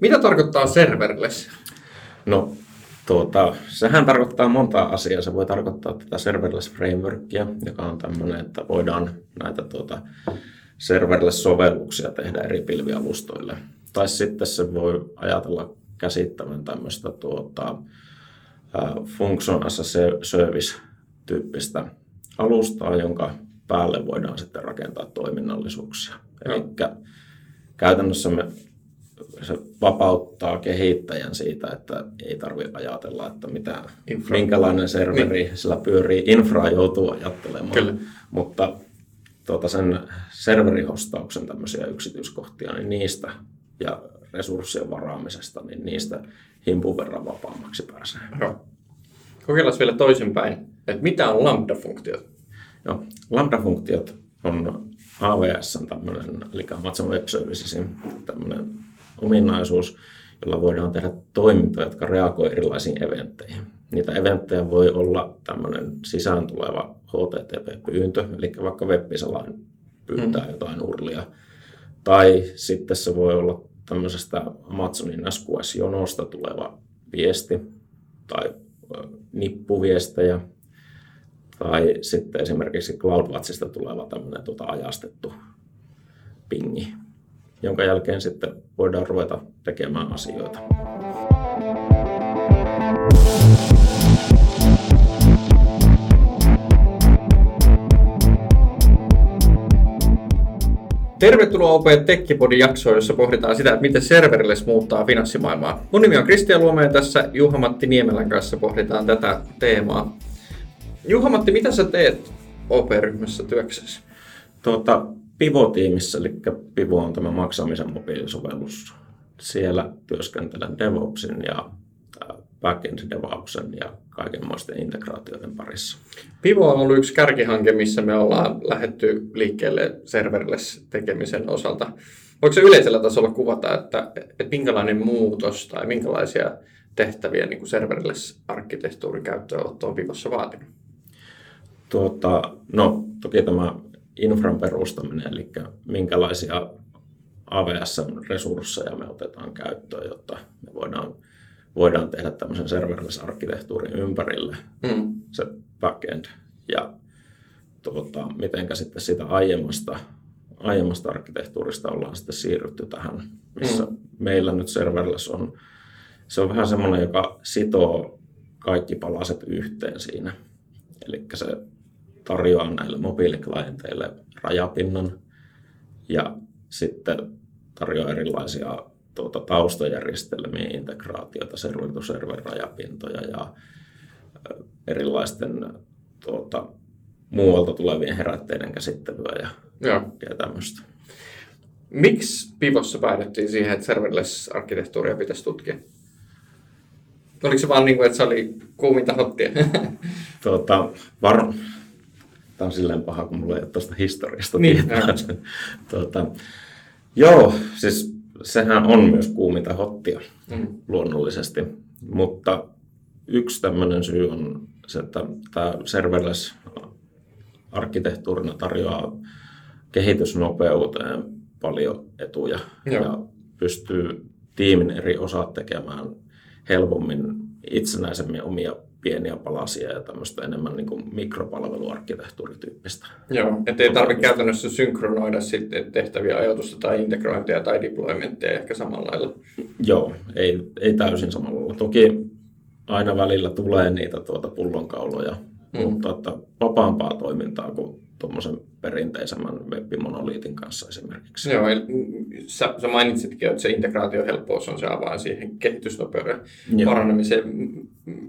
Mitä tarkoittaa serverless? No, tuota, sehän tarkoittaa monta asiaa. Se voi tarkoittaa tätä serverless frameworkia, joka on tämmöinen, että voidaan näitä tuota, serverless-sovelluksia tehdä eri pilvialustoille. Tai sitten se voi ajatella käsittävän tämmöistä tuota, function as a service-tyyppistä alustaa, jonka päälle voidaan sitten rakentaa toiminnallisuuksia. Eli käytännössä me, se vapauttaa kehittäjän siitä, että ei tarvitse ajatella, että mitä, infra. minkälainen serveri niin. sillä pyörii. Infra joutuu ajattelemaan, Kyllä. mutta tuota sen serverihostauksen tämmöisiä yksityiskohtia, niin niistä ja resurssien varaamisesta, niin niistä himpun verran vapaammaksi pääsee. Joo. Kokeillaan vielä toisinpäin, että mitä on lambda-funktiot? No, lambda-funktiot on AWS tämmöinen, eli Amazon Web Servicesin tämmöinen ominaisuus, jolla voidaan tehdä toimintoja, jotka reagoivat erilaisiin eventteihin. Niitä eventtejä voi olla tämmöinen sisään tuleva HTTP-pyyntö, eli vaikka web pyytää mm. jotain urlia. Tai sitten se voi olla tämmöisestä Amazonin SQS-jonosta tuleva viesti tai nippuviestejä tai sitten esimerkiksi CloudWatchista tuleva tämmöinen tuota ajastettu pingi, jonka jälkeen sitten voidaan ruveta tekemään asioita. Tervetuloa OP Tekkipodin jaksoon, jossa pohditaan sitä, että miten serverless muuttaa finanssimaailmaa. Mun nimi on Kristian Luome ja tässä Juha-Matti Niemelän kanssa pohditaan tätä teemaa. Juha-Matti, mitä sä teet OP-ryhmässä työksessä? Tuota, Pivo-tiimissä, eli Pivo on tämä maksamisen mobiilisovellus. Siellä työskentelen DevOpsin ja backend DevOpsin ja kaikenmoisten integraatioiden parissa. Pivo on ollut yksi kärkihanke, missä me ollaan lähetty liikkeelle serverless tekemisen osalta. Voiko se yleisellä tasolla kuvata, että, että minkälainen muutos tai minkälaisia tehtäviä niin kuin serverless-arkkitehtuurin käyttöönotto on Pivossa vaatinut? Tuota, no, toki tämä infran perustaminen, eli minkälaisia AWS-resursseja me otetaan käyttöön, jotta me voidaan voidaan tehdä tämmöisen serverless-arkkitehtuurin ympärille mm. se backend ja tuota, mitenkä sitten sitä aiemmasta, aiemmasta arkkitehtuurista ollaan sitten siirrytty tähän, missä mm. meillä nyt serverless on, se on vähän semmoinen, joka sitoo kaikki palaset yhteen siinä. Eli se tarjoaa näille mobiiliklienteille rajapinnan ja sitten tarjoaa erilaisia tuota, taustajärjestelmiä, integraatiota, server-to-server rajapintoja ja erilaisten tuota, muualta tulevien herätteiden käsittelyä ja, ja tämmöistä. Miksi Pivossa päädyttiin siihen, että serverless-arkkitehtuuria pitäisi tutkia? Oliko se vaan niin kuin, että se oli kuuminta hottia? tuota, var... Tämä on silleen paha, kun mulla ei ole tuosta historiasta niin, tietää. tuota, joo, siis sehän on myös kuuminta hottia mm. luonnollisesti, mutta yksi tämmöinen syy on se, että tämä serverless arkkitehtuurina tarjoaa kehitysnopeuteen paljon etuja Joo. ja pystyy tiimin eri osat tekemään helpommin itsenäisemmin omia pieniä palasia ja tämmöistä enemmän niin kuin mikropalveluarkkitehtuurityyppistä. Joo, että ei tarvitse käytännössä synkronoida sitten tehtäviä ajatusta tai integrointeja tai deploymentteja ehkä samalla lailla. Joo, ei, ei täysin samalla lailla. Toki aina välillä tulee niitä tuota pullonkauloja, mm. mutta että vapaampaa toimintaa kuin tuommoisen perinteisemmän webbimonoliitin kanssa esimerkiksi. Joo, eli sä, sä mainitsitkin, että se integraatiohelppous on se avain siihen kehitysnopeuden Joo. paranemiseen.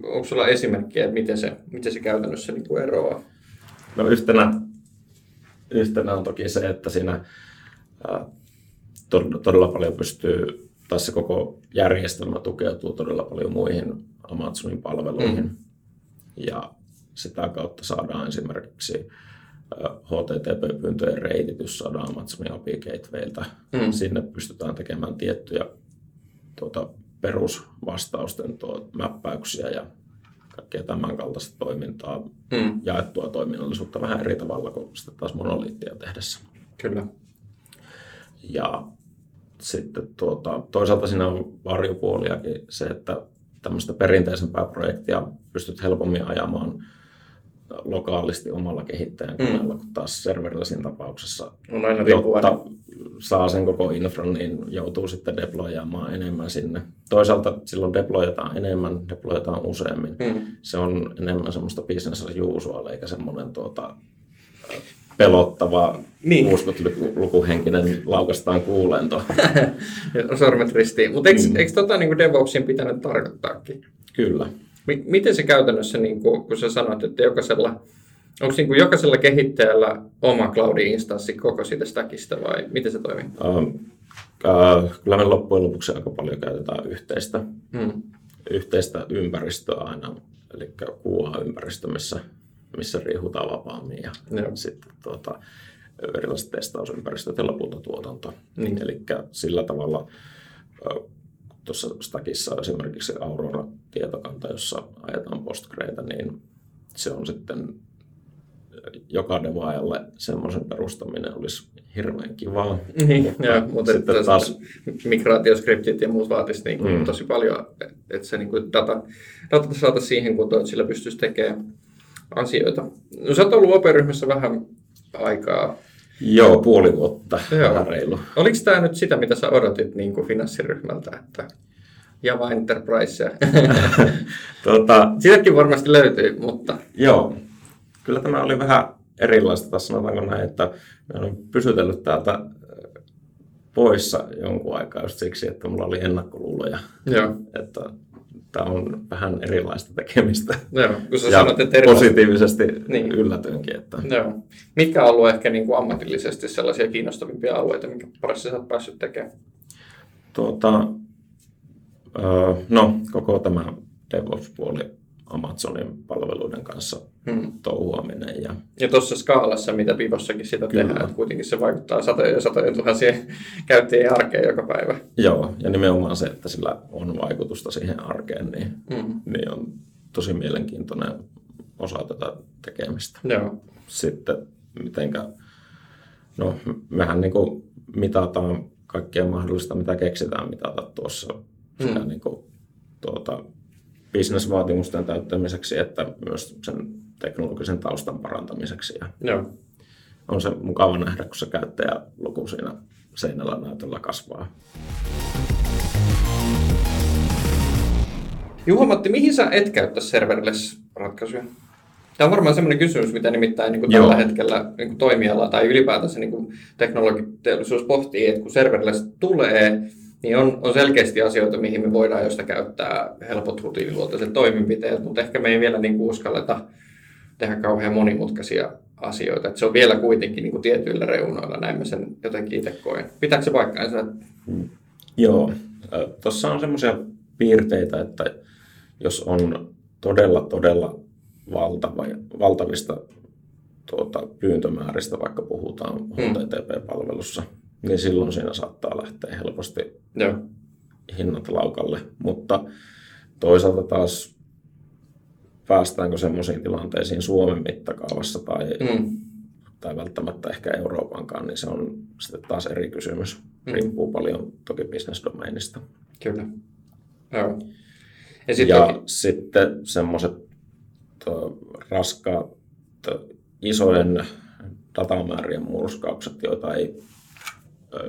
Onko sulla esimerkkiä, että miten se, miten se käytännössä niin kuin eroaa? No yhtenä, yhtenä on toki se, että siinä ää, todella paljon pystyy, tai se koko järjestelmä tukeutuu todella paljon muihin Amazonin palveluihin. Mm. Ja sitä kautta saadaan esimerkiksi HTTP-pyyntöjen reititys saadaan Amazonin API Gatewayilta. Mm. Sinne pystytään tekemään tiettyjä tuota, perusvastausten tuo, mäppäyksiä ja kaikkea tämän kaltaista toimintaa, mm. jaettua toiminnallisuutta vähän eri tavalla kuin sitten taas monoliittia tehdessä. Kyllä. Ja sitten tuota, toisaalta siinä on varjopuoliakin se, että tämmöistä perinteisempää projektia pystyt helpommin ajamaan lokaalisti omalla kehittäjän mm. kun taas serverlessin tapauksessa, on aina jotta saa sen koko infran, niin joutuu sitten deployaamaan enemmän sinne. Toisaalta silloin deployataan enemmän, deployataan useammin. Mm. Se on enemmän semmoista business as usual, eikä semmoinen tuota, pelottava niin. 60-lukuhenkinen laukastaan kuulento. Sormet ristiin. Mutta eikö, mm. eikö tota, niin DevOpsin pitänyt tarkoittaakin? Kyllä. M- miten se käytännössä, niin kuin, kun sä sanoit, että jokaisella, onko niin kuin jokaisella kehittäjällä oma cloud-instanssi koko siitä stackista vai miten se toimii? Uh, uh, kyllä me loppujen lopuksi aika paljon käytetään yhteistä, hmm. yhteistä ympäristöä aina, eli QA-ympäristö, missä, missä riihutaan vapaammin ja Joo. sitten tuota, erilaiset testausympäristöt ja lopulta tuotanto. Niin. Eli sillä tavalla tuossa Stackissa on esimerkiksi Aurora-tietokanta, jossa ajetaan postgreita, niin se on sitten joka devaajalle semmoisen perustaminen olisi hirveän kivaa. Niin, mutta, ja, mutta sitten taas... migraatioskriptit ja muut vaatisi niin kuin mm. tosi paljon, että se niin kuin data, data saataisiin siihen kuntoon, että sillä pystyisi tekemään asioita. No sä oot ollut OP-ryhmässä vähän aikaa. Joo, puoli vuotta, Joo. vähän reilu. Oliko tämä nyt sitä, mitä sä odotit niin kuin finanssiryhmältä, että Java Enterprise? tota, Sitäkin varmasti löytyy, mutta... Joo, kyllä tämä oli vähän erilaista. Tässä sanotaanko näin, että olen pysytellyt täältä poissa jonkun aikaa just siksi, että mulla oli ennakkoluuloja. Joo. Että tämä on vähän erilaista tekemistä. Joo, kun sä ja sanot, että erilaista... positiivisesti niin. yllätyinkin. Että... Joo. Mitkä on ollut ehkä niin kuin ammatillisesti sellaisia kiinnostavimpia alueita, minkä parissa sä oot päässyt tekemään? Tuota, no, koko tämä DevOps-puoli Amazonin palveluiden kanssa hmm. touhuaminen. Ja, ja tuossa skaalassa, mitä Vivossakin sitä Kyllä. tehdään, että kuitenkin se vaikuttaa satoja ja satoja tuhansia käyttäjien arkeen joka päivä. Joo, ja nimenomaan se, että sillä on vaikutusta siihen arkeen, niin, hmm. niin on tosi mielenkiintoinen osa tätä tekemistä. Joo. Sitten mitenkä, no mehän niin kuin mitataan kaikkea mahdollista, mitä keksitään mitata tuossa sekä mm. niin kuin, tuota, bisnesvaatimusten täyttämiseksi että myös sen teknologisen taustan parantamiseksi. Ja Joo. On se mukava nähdä, kun se käyttäjäluku siinä seinällä näytöllä kasvaa. Juha-Matti, mihin sä et käyttä serverless-ratkaisuja? Tämä on varmaan sellainen kysymys, mitä nimittäin niin kuin tällä hetkellä niin kuin toimiala tai ylipäätänsä niin kuin teknologiteollisuus pohtii, että kun serverless tulee, niin on, on selkeästi asioita, mihin me voidaan josta käyttää helpot rutiiniluonteiset toimenpiteet, mutta ehkä me ei vielä niin kuin uskalleta tehdä kauhean monimutkaisia asioita. Että se on vielä kuitenkin niin kuin tietyillä reunoilla, näin mä sen jotenkin itse koen. Pitääkö se paikkaansa? Hmm. Joo, tuossa on semmoisia piirteitä, että jos on todella, todella valtava, valtavista tuota, pyyntömääristä, vaikka puhutaan HTTP-palvelussa, hmm niin silloin siinä saattaa lähteä helposti Joo. hinnat laukalle. Mutta toisaalta taas päästäänkö semmoisiin tilanteisiin Suomen mittakaavassa tai, mm. tai välttämättä ehkä Euroopankaan, niin se on sitten taas eri kysymys. Mm. Riippuu paljon toki bisnesdomeinista. Kyllä. Joo. Ja, sitten, ja toki... sitten semmoiset raskaat isojen datamäärien murskaukset, joita ei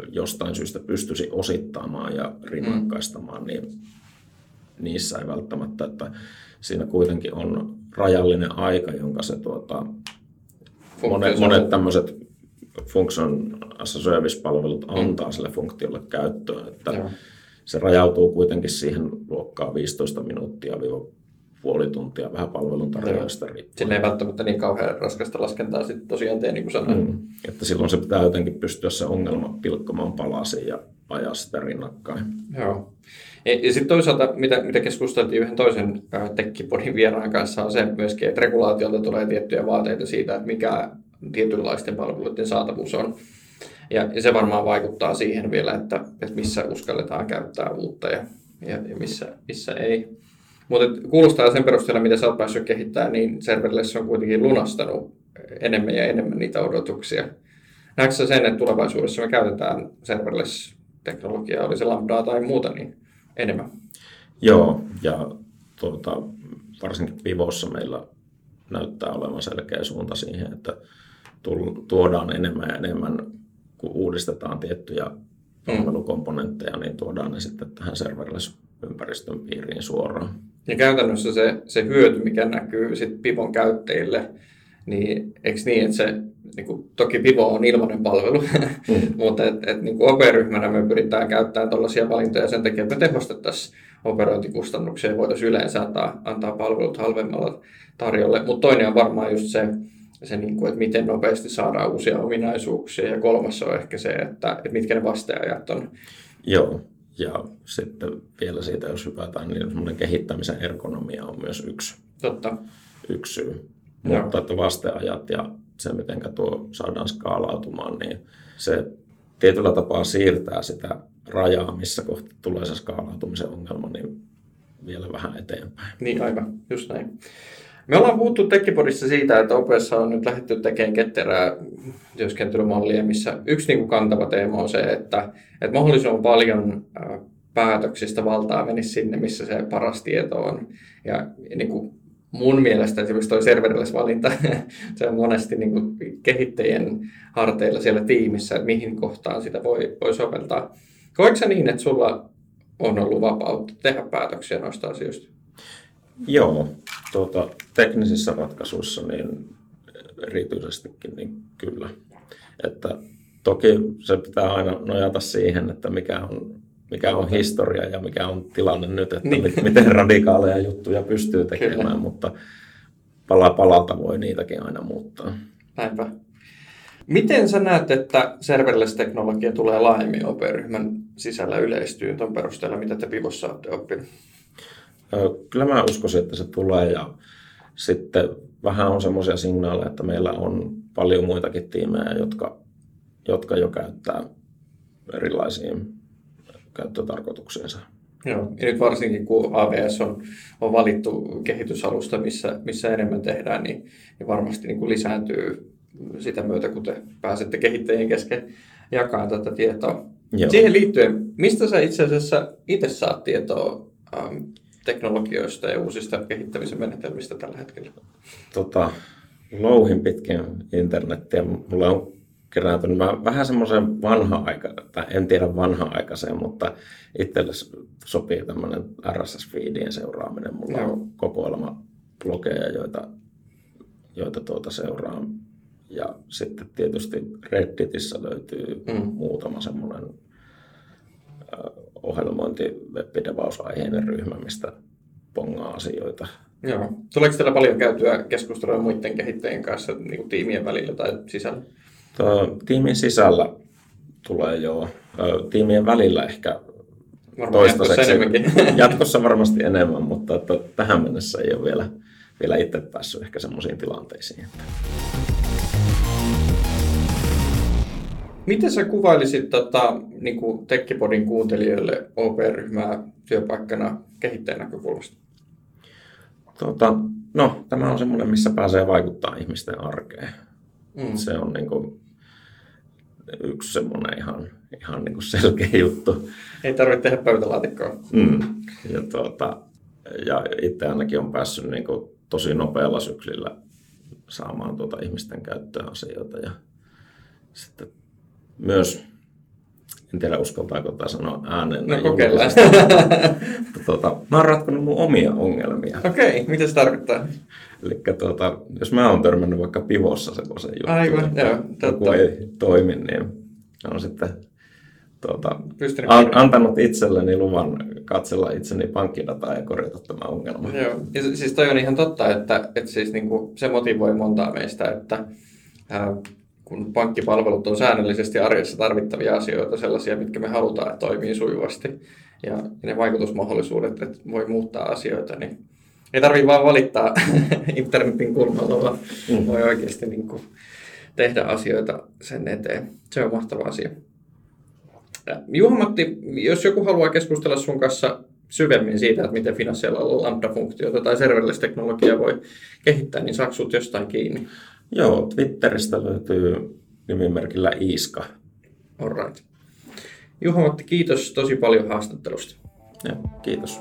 jostain syystä pystyisi osittamaan ja rinnakkaistamaan, niin niissä ei välttämättä, että siinä kuitenkin on rajallinen aika, jonka se tuota, monet, monet tämmöiset function as a service-palvelut antaa mm. sille funktiolle käyttöön, että Joo. se rajautuu kuitenkin siihen luokkaan 15 minuuttia puoli tuntia vähän palvelun tarjoajasta riippuen. Sillä ei välttämättä niin kauhean raskasta laskentaa sitten tosiaan tee, niin kuin sanoin. Mm. Että silloin se pitää jotenkin pystyä se ongelma pilkkomaan palasiin ja ajaa sitä rinnakkain. Joo. Ja, ja sitten toisaalta, mitä, mitä keskusteltiin yhden toisen tekkipodin vieraan kanssa, on se myöskin, että regulaatiolta tulee tiettyjä vaateita siitä, että mikä tietynlaisten palveluiden saatavuus on. Ja, ja se varmaan vaikuttaa siihen vielä, että, että missä uskalletaan käyttää uutta ja, ja, ja missä, missä ei. Mutta kuulostaa sen perusteella, mitä sä oot päässyt kehittämään, niin serverless on kuitenkin lunastanut enemmän ja enemmän niitä odotuksia. Näetkö sä sen, että tulevaisuudessa me käytetään serverless teknologiaa, oli se lambdaa tai muuta, niin enemmän. Joo, ja tuota, varsinkin Vivossa meillä näyttää olevan selkeä suunta siihen, että tuodaan enemmän ja enemmän, kun uudistetaan tiettyjä mm. palvelukomponentteja, niin tuodaan ne sitten tähän serverless-ympäristön piiriin suoraan. Ja käytännössä se, se hyöty, mikä näkyy sit Pivon käyttäjille, niin eikö niin, että se, niin kuin, toki Pivo on ilmainen palvelu, mm. mutta et, et, niin OP-ryhmänä me pyritään käyttämään tällaisia valintoja sen takia, että me tehostettaisiin operointikustannuksia ja voitaisiin yleensä antaa, antaa palvelut halvemmalla tarjolle. Mutta toinen on varmaan just se, se niin kuin, että miten nopeasti saadaan uusia ominaisuuksia. Ja kolmas on ehkä se, että, että mitkä ne vasteajat on. Joo, ja sitten vielä siitä, jos hypätään, niin semmoinen kehittämisen ergonomia on myös yksi, Totta. yksi syy. Joo. Mutta että vasteajat ja se, miten tuo saadaan skaalautumaan, niin se tietyllä tapaa siirtää sitä rajaa, missä kohta tulee se skaalautumisen ongelma, niin vielä vähän eteenpäin. Niin aivan, just näin. Me ollaan puhuttu Tekkipodissa siitä, että OPS on nyt lähdetty tekemään ketterää työskentelymallia, missä yksi niin kuin kantava teema on se, että, että mahdollisimman paljon päätöksistä valtaa menisi sinne, missä se paras tieto on. Ja niin kuin mun mielestä esimerkiksi tuo serverless-valinta, se on monesti niin kuin kehittäjien harteilla siellä tiimissä, että mihin kohtaan sitä voi, voi soveltaa. Koetko niin, että sulla on ollut vapautta tehdä päätöksiä noista asioista? Joo, tuota, teknisissä ratkaisuissa niin erityisestikin niin kyllä. Että toki se pitää aina nojata siihen, että mikä on, mikä on historia ja mikä on tilanne nyt, että niin. miten radikaaleja juttuja pystyy tekemään, kyllä. mutta pala palalta voi niitäkin aina muuttaa. Näinpä. Miten sä näet, että serverless-teknologia tulee laajemmin OP-ryhmän sisällä yleistyyn tuon perusteella, mitä te Pivossa olette oppineet? Kyllä mä uskoisin, että se tulee ja sitten vähän on semmoisia signaaleja, että meillä on paljon muitakin tiimejä, jotka, jotka jo käyttää erilaisiin käyttötarkoituksiinsa. Joo, ja nyt varsinkin kun AVS on, on valittu kehitysalusta, missä, missä enemmän tehdään, niin, niin varmasti niin kuin lisääntyy sitä myötä, kun te pääsette kehittäjien kesken jakaa tätä tietoa. Joo. Siihen liittyen, mistä sä itse asiassa itse saat tietoa ähm, teknologioista ja uusista kehittämisen menetelmistä tällä hetkellä? Tota, louhin pitkin internettiä. Mulla on kerääntynyt vähän semmoisen vanha aika, tai en tiedä vanha-aikaiseen, mutta itselle sopii tämmöinen RSS-feedien seuraaminen. Mulla Joo. on kokoelma blogeja, joita, joita tuota seuraan. Ja sitten tietysti Redditissä löytyy mm. muutama semmoinen ohjelmointi, webbidevausaiheinen ryhmä, mistä pongaa asioita. Joo. Tuleeko teillä paljon käytyä keskustelua muiden kehittäjien kanssa niin kuin tiimien välillä tai sisällä? Tuo, tiimin sisällä tulee jo. Tiimien välillä ehkä Varmaan toistaiseksi. Jatkossa, jatkossa varmasti enemmän, mutta että tähän mennessä ei ole vielä, vielä itse päässyt ehkä semmoisiin tilanteisiin. Että... Miten sä kuvailisit tota, niin kuin Tekkipodin kuuntelijoille OP-ryhmää työpaikkana kehittäjän näkökulmasta? Tota, no, tämä on semmoinen, missä pääsee vaikuttaa ihmisten arkeen. Mm. Se on niin kuin, yksi semmoinen ihan, ihan niin kuin selkeä juttu. Ei tarvitse tehdä pöytälaatikkoa. Mm. Ja, tuota, ja itse ainakin on päässyt niin kuin tosi nopealla syklillä saamaan tuota ihmisten käyttöön asioita. Ja sitten myös, en tiedä uskaltaako tämä sanoa ääneen. No kokeillaan. tuota, mä oon ratkonut mun omia ongelmia. Okei, okay, mitä se tarkoittaa? Eli tuota, jos mä oon törmännyt vaikka pivossa semmoisen jutun, Aivan, että joo, joku ei toimi, niin on sitten tuota, an, antanut itselleni luvan katsella itseni pankkidataa ja korjata tämä ongelma. Joo, ja siis toi on ihan totta, että, että siis niinku se motivoi montaa meistä, että ää, kun pankkipalvelut on säännöllisesti arjessa tarvittavia asioita, sellaisia, mitkä me halutaan, että toimii sujuvasti, ja ne vaikutusmahdollisuudet, että voi muuttaa asioita, niin ei tarvitse vaan valittaa internetin kulmalla, vaan mm. voi oikeasti niin kuin tehdä asioita sen eteen. Se on mahtava asia. Juha-Matti, jos joku haluaa keskustella sun kanssa syvemmin siitä, että miten finanssialalla lambda-funktiota tai serverless-teknologiaa voi kehittää, niin saako jostain kiinni? Joo, Twitteristä löytyy nimimerkillä Iiska. Alright. Juha-Matti, kiitos tosi paljon haastattelusta. Ja, kiitos.